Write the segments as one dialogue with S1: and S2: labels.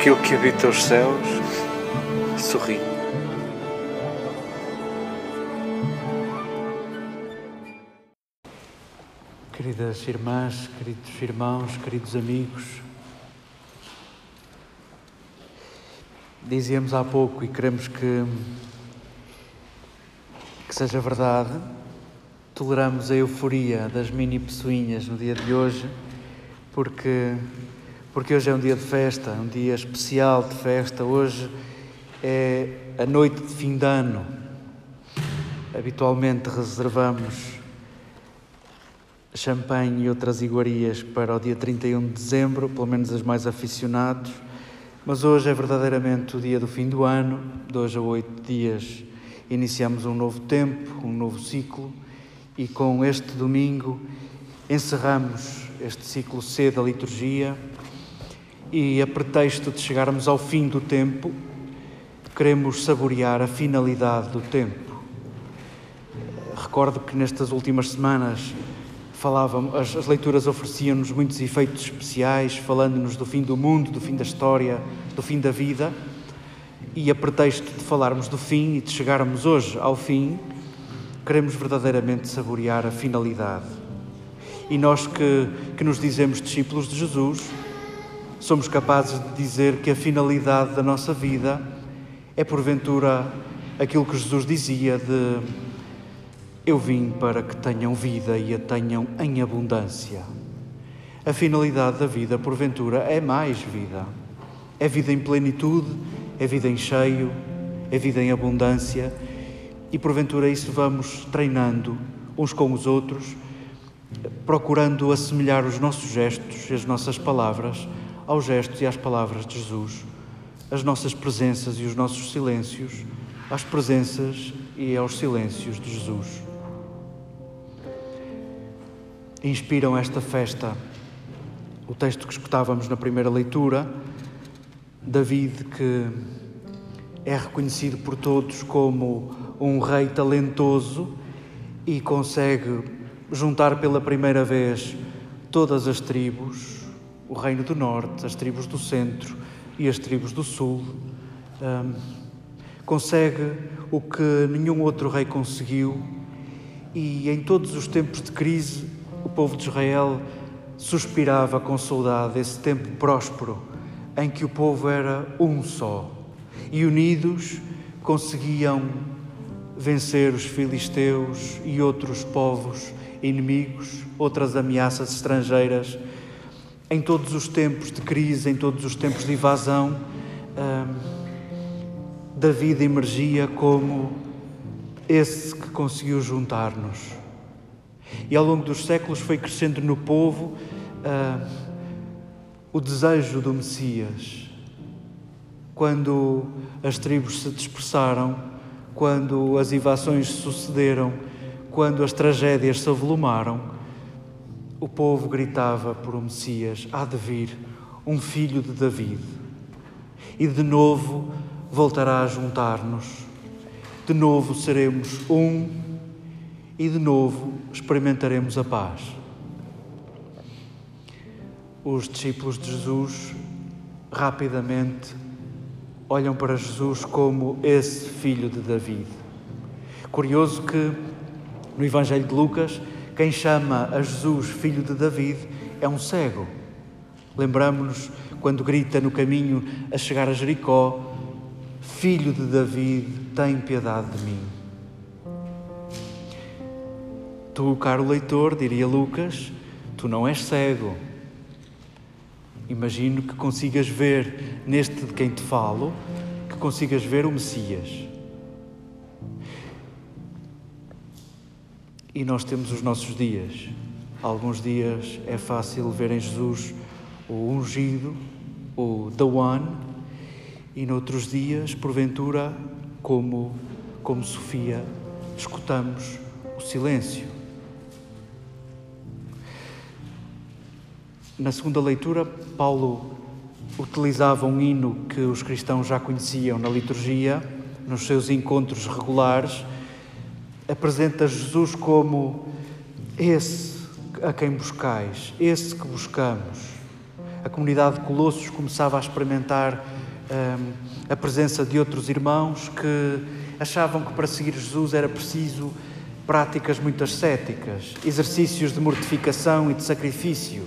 S1: aquele que habita os céus sorri.
S2: Queridas irmãs, queridos irmãos, queridos amigos, dizíamos há pouco e queremos que, que seja verdade, toleramos a euforia das mini pessoinhas no dia de hoje, porque, porque hoje é um dia de festa, um dia especial de festa, hoje é a noite de fim de ano. Habitualmente reservamos champanhe e outras iguarias para o dia 31 de dezembro, pelo menos as mais aficionados, mas hoje é verdadeiramente o dia do fim do ano, de hoje a oito dias iniciamos um novo tempo, um novo ciclo. E com este domingo encerramos este ciclo C da liturgia e a pretexto de chegarmos ao fim do tempo, queremos saborear a finalidade do tempo. Recordo que nestas últimas semanas falavam, as, as leituras ofereciam-nos muitos efeitos especiais, falando-nos do fim do mundo, do fim da história, do fim da vida. E a pretexto de falarmos do fim e de chegarmos hoje ao fim, queremos verdadeiramente saborear a finalidade. E nós que, que nos dizemos discípulos de Jesus, somos capazes de dizer que a finalidade da nossa vida é, porventura, aquilo que Jesus dizia de eu vim para que tenham vida e a tenham em abundância. A finalidade da vida, porventura, é mais vida. É vida em plenitude, é vida em cheio, é vida em abundância. E porventura isso vamos treinando uns com os outros, procurando assemelhar os nossos gestos e as nossas palavras aos gestos e às palavras de Jesus, as nossas presenças e os nossos silêncios às presenças e aos silêncios de Jesus inspiram esta festa. O texto que escutávamos na primeira leitura, David, que é reconhecido por todos como um rei talentoso e consegue juntar pela primeira vez todas as tribos, o reino do norte, as tribos do centro e as tribos do sul. Um, consegue o que nenhum outro rei conseguiu e em todos os tempos de crise o povo de Israel suspirava com saudade esse tempo próspero em que o povo era um só e unidos conseguiam vencer os filisteus e outros povos inimigos, outras ameaças estrangeiras. Em todos os tempos de crise, em todos os tempos de invasão, hum, David emergia como esse que conseguiu juntar-nos e ao longo dos séculos foi crescendo no povo uh, o desejo do Messias. Quando as tribos se dispersaram, quando as invasões sucederam, quando as tragédias se avolumaram, o povo gritava por um Messias: há de vir um filho de David. E de novo voltará a juntar-nos. De novo seremos um e de novo experimentaremos a paz. Os discípulos de Jesus rapidamente olham para Jesus como esse filho de David. Curioso que no Evangelho de Lucas, quem chama a Jesus filho de David é um cego. Lembramos-nos quando grita no caminho a chegar a Jericó: Filho de David, tem piedade de mim. Tu, caro leitor, diria Lucas, tu não és cego. Imagino que consigas ver neste de quem te falo, que consigas ver o Messias. E nós temos os nossos dias. Alguns dias é fácil ver em Jesus o ungido, o the one, e noutros dias, porventura, como, como Sofia, escutamos o silêncio. Na segunda leitura, Paulo utilizava um hino que os cristãos já conheciam na liturgia, nos seus encontros regulares, apresenta Jesus como esse a quem buscais, esse que buscamos, A comunidade de Colossos começava a experimentar um, a presença de outros irmãos que achavam que para seguir Jesus era preciso práticas muito ascéticas, exercícios de mortificação e de sacrifício.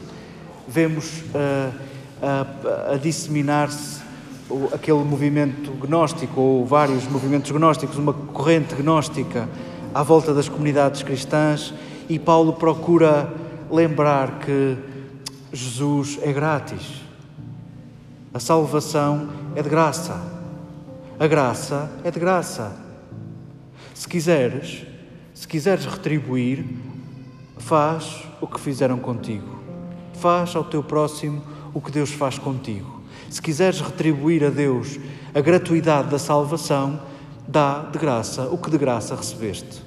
S2: Vemos uh, a, a disseminar-se aquele movimento gnóstico, ou vários movimentos gnósticos, uma corrente gnóstica à volta das comunidades cristãs, e Paulo procura lembrar que Jesus é grátis. A salvação é de graça. A graça é de graça. Se quiseres, se quiseres retribuir, faz o que fizeram contigo. Faz ao teu próximo o que Deus faz contigo. Se quiseres retribuir a Deus a gratuidade da salvação, dá de graça o que de graça recebeste.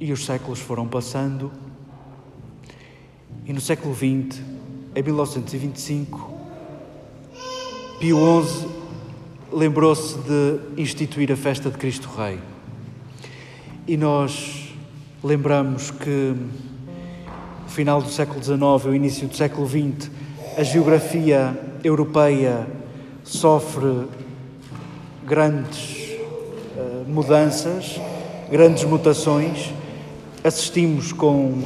S2: E os séculos foram passando, e no século XX, em 1925, Pio XI lembrou-se de instituir a festa de Cristo Rei. E nós lembramos que final do século XIX o início do século XX, a geografia europeia sofre grandes uh, mudanças, grandes mutações. Assistimos com,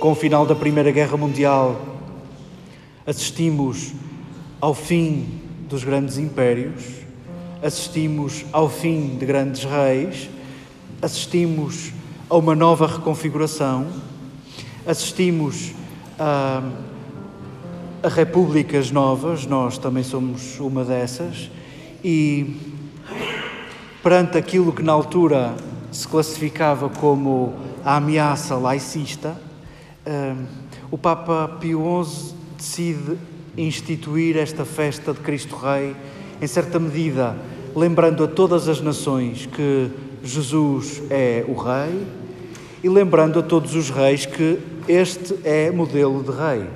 S2: com o final da Primeira Guerra Mundial, assistimos ao fim dos grandes impérios, assistimos ao fim de grandes reis, assistimos a uma nova reconfiguração assistimos a, a repúblicas novas, nós também somos uma dessas, e perante aquilo que na altura se classificava como a ameaça laicista, o Papa Pio XI decide instituir esta festa de Cristo Rei, em certa medida lembrando a todas as nações que Jesus é o Rei e lembrando a todos os reis que este é modelo de rei.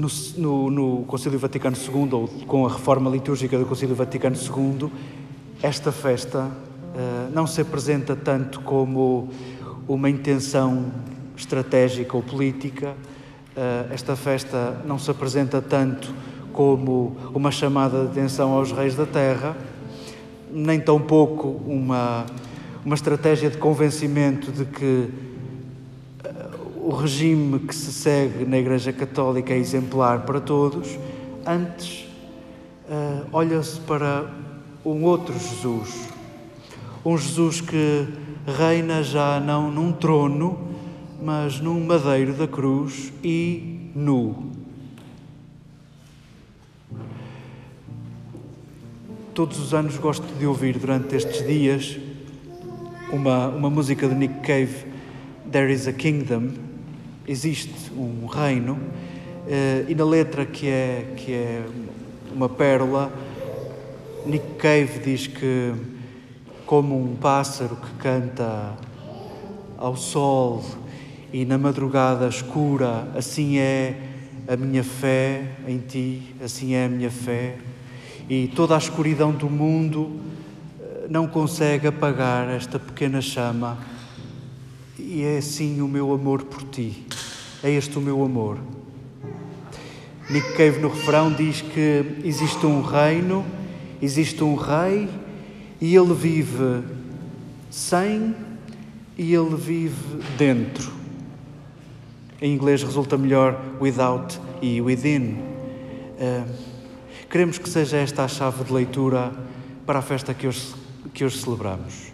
S2: No, no, no Concílio Vaticano II, ou com a reforma litúrgica do Concílio Vaticano II, esta festa uh, não se apresenta tanto como uma intenção estratégica ou política, uh, esta festa não se apresenta tanto como uma chamada de atenção aos reis da terra, nem tão pouco uma, uma estratégia de convencimento de que o regime que se segue na Igreja Católica é exemplar para todos, antes uh, olha-se para um outro Jesus, um Jesus que reina já não num trono, mas num madeiro da cruz e nu. todos os anos gosto de ouvir durante estes dias uma, uma música de Nick Cave, There is a Kingdom, existe um reino, eh, e na letra que é, que é uma pérola, Nick Cave diz que, como um pássaro que canta ao sol e na madrugada escura, assim é a minha fé em ti, assim é a minha fé e toda a escuridão do mundo eh, não consegue apagar esta pequena chama. E é assim o meu amor por ti. É este o meu amor. Nick Cave no refrão diz que existe um reino, existe um rei e ele vive sem e ele vive dentro. Em inglês resulta melhor without e within. Uh, Queremos que seja esta a chave de leitura para a festa que hoje, que hoje celebramos.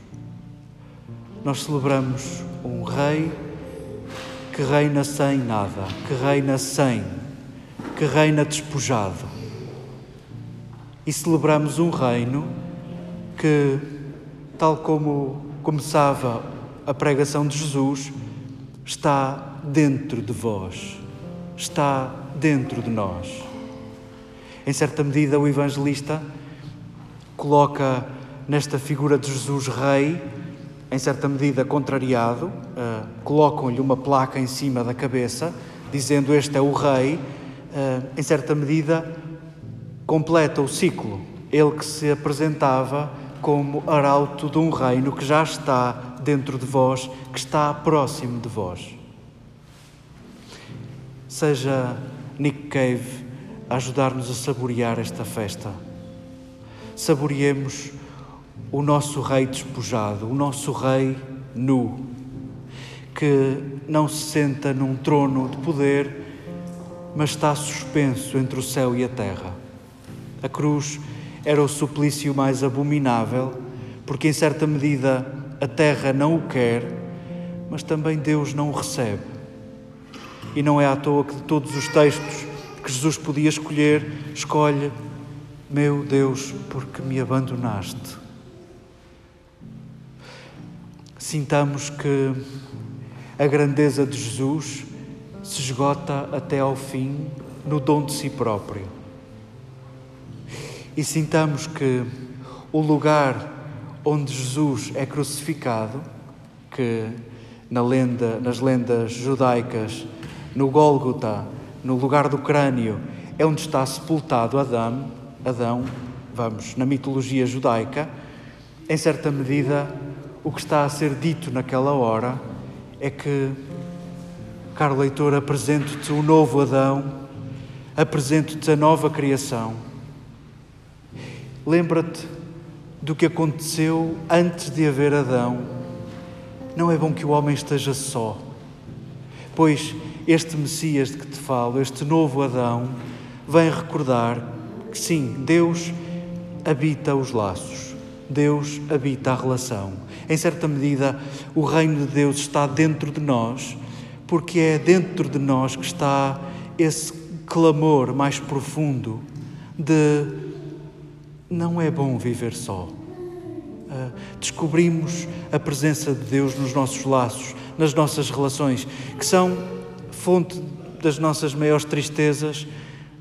S2: Nós celebramos um rei que reina sem nada, que reina sem, que reina despojado. E celebramos um reino que, tal como começava a pregação de Jesus, está dentro de vós, está dentro de nós. Em certa medida, o evangelista coloca nesta figura de Jesus Rei, em certa medida contrariado, uh, colocam-lhe uma placa em cima da cabeça, dizendo este é o Rei, uh, em certa medida completa o ciclo. Ele que se apresentava como arauto de um reino que já está dentro de vós, que está próximo de vós. Seja Nick Cave a ajudar-nos a saborear esta festa. Saboreemos o nosso rei despojado, o nosso rei nu, que não se senta num trono de poder, mas está suspenso entre o céu e a terra. A cruz era o suplício mais abominável, porque em certa medida a terra não o quer, mas também Deus não o recebe. E não é à toa que de todos os textos que Jesus podia escolher, escolhe: Meu Deus, porque me abandonaste. Sintamos que a grandeza de Jesus se esgota até ao fim no dom de si próprio. E sintamos que o lugar onde Jesus é crucificado, que na lenda, nas lendas judaicas, no Gólgota, no lugar do crânio, é onde está sepultado Adão, Adão, vamos, na mitologia judaica, em certa medida, o que está a ser dito naquela hora é que, caro leitor, apresento-te o novo Adão, apresento-te a nova criação. Lembra-te do que aconteceu antes de haver Adão. Não é bom que o homem esteja só, pois este Messias de que te falo, este novo Adão, vem recordar que sim, Deus habita os laços, Deus habita a relação. Em certa medida, o reino de Deus está dentro de nós, porque é dentro de nós que está esse clamor mais profundo de não é bom viver só. Uh, descobrimos a presença de Deus nos nossos laços, nas nossas relações, que são fonte das nossas maiores tristezas,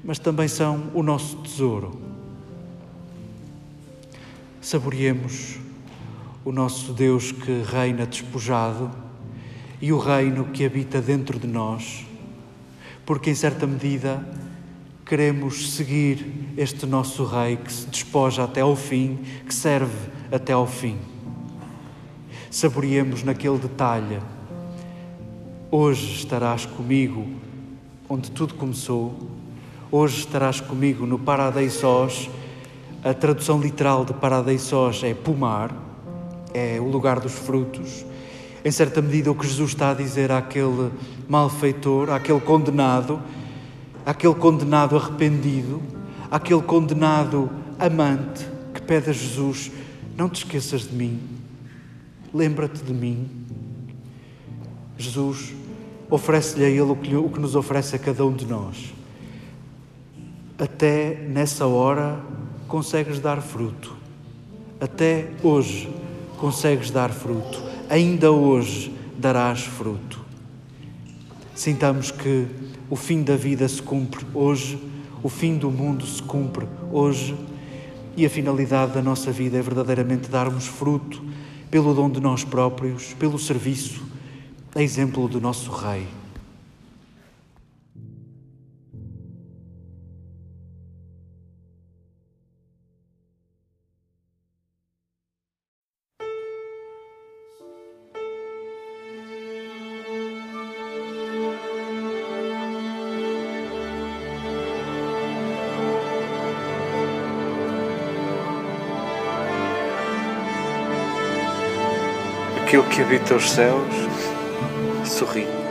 S2: mas também são o nosso tesouro. Saboreemos o nosso Deus que reina despojado e o reino que habita dentro de nós, porque em certa medida queremos seguir este nosso Rei que se despoja até ao fim, que serve até ao fim. Saboreemos naquele detalhe Hoje estarás comigo onde tudo começou. Hoje estarás comigo no Paradeisós. A tradução literal de Paradeisós é pomar, é o lugar dos frutos. Em certa medida, o que Jesus está a dizer àquele malfeitor, àquele condenado, àquele condenado arrependido, àquele condenado amante que pede a Jesus: Não te esqueças de mim, lembra-te de mim. Jesus oferece-lhe a Ele o que, o que nos oferece a cada um de nós. Até nessa hora consegues dar fruto. Até hoje consegues dar fruto. Ainda hoje darás fruto. Sintamos que o fim da vida se cumpre hoje, o fim do mundo se cumpre hoje e a finalidade da nossa vida é verdadeiramente darmos fruto pelo dom de nós próprios, pelo serviço a exemplo do nosso Rei.
S1: Aquilo que habita os céus sorri.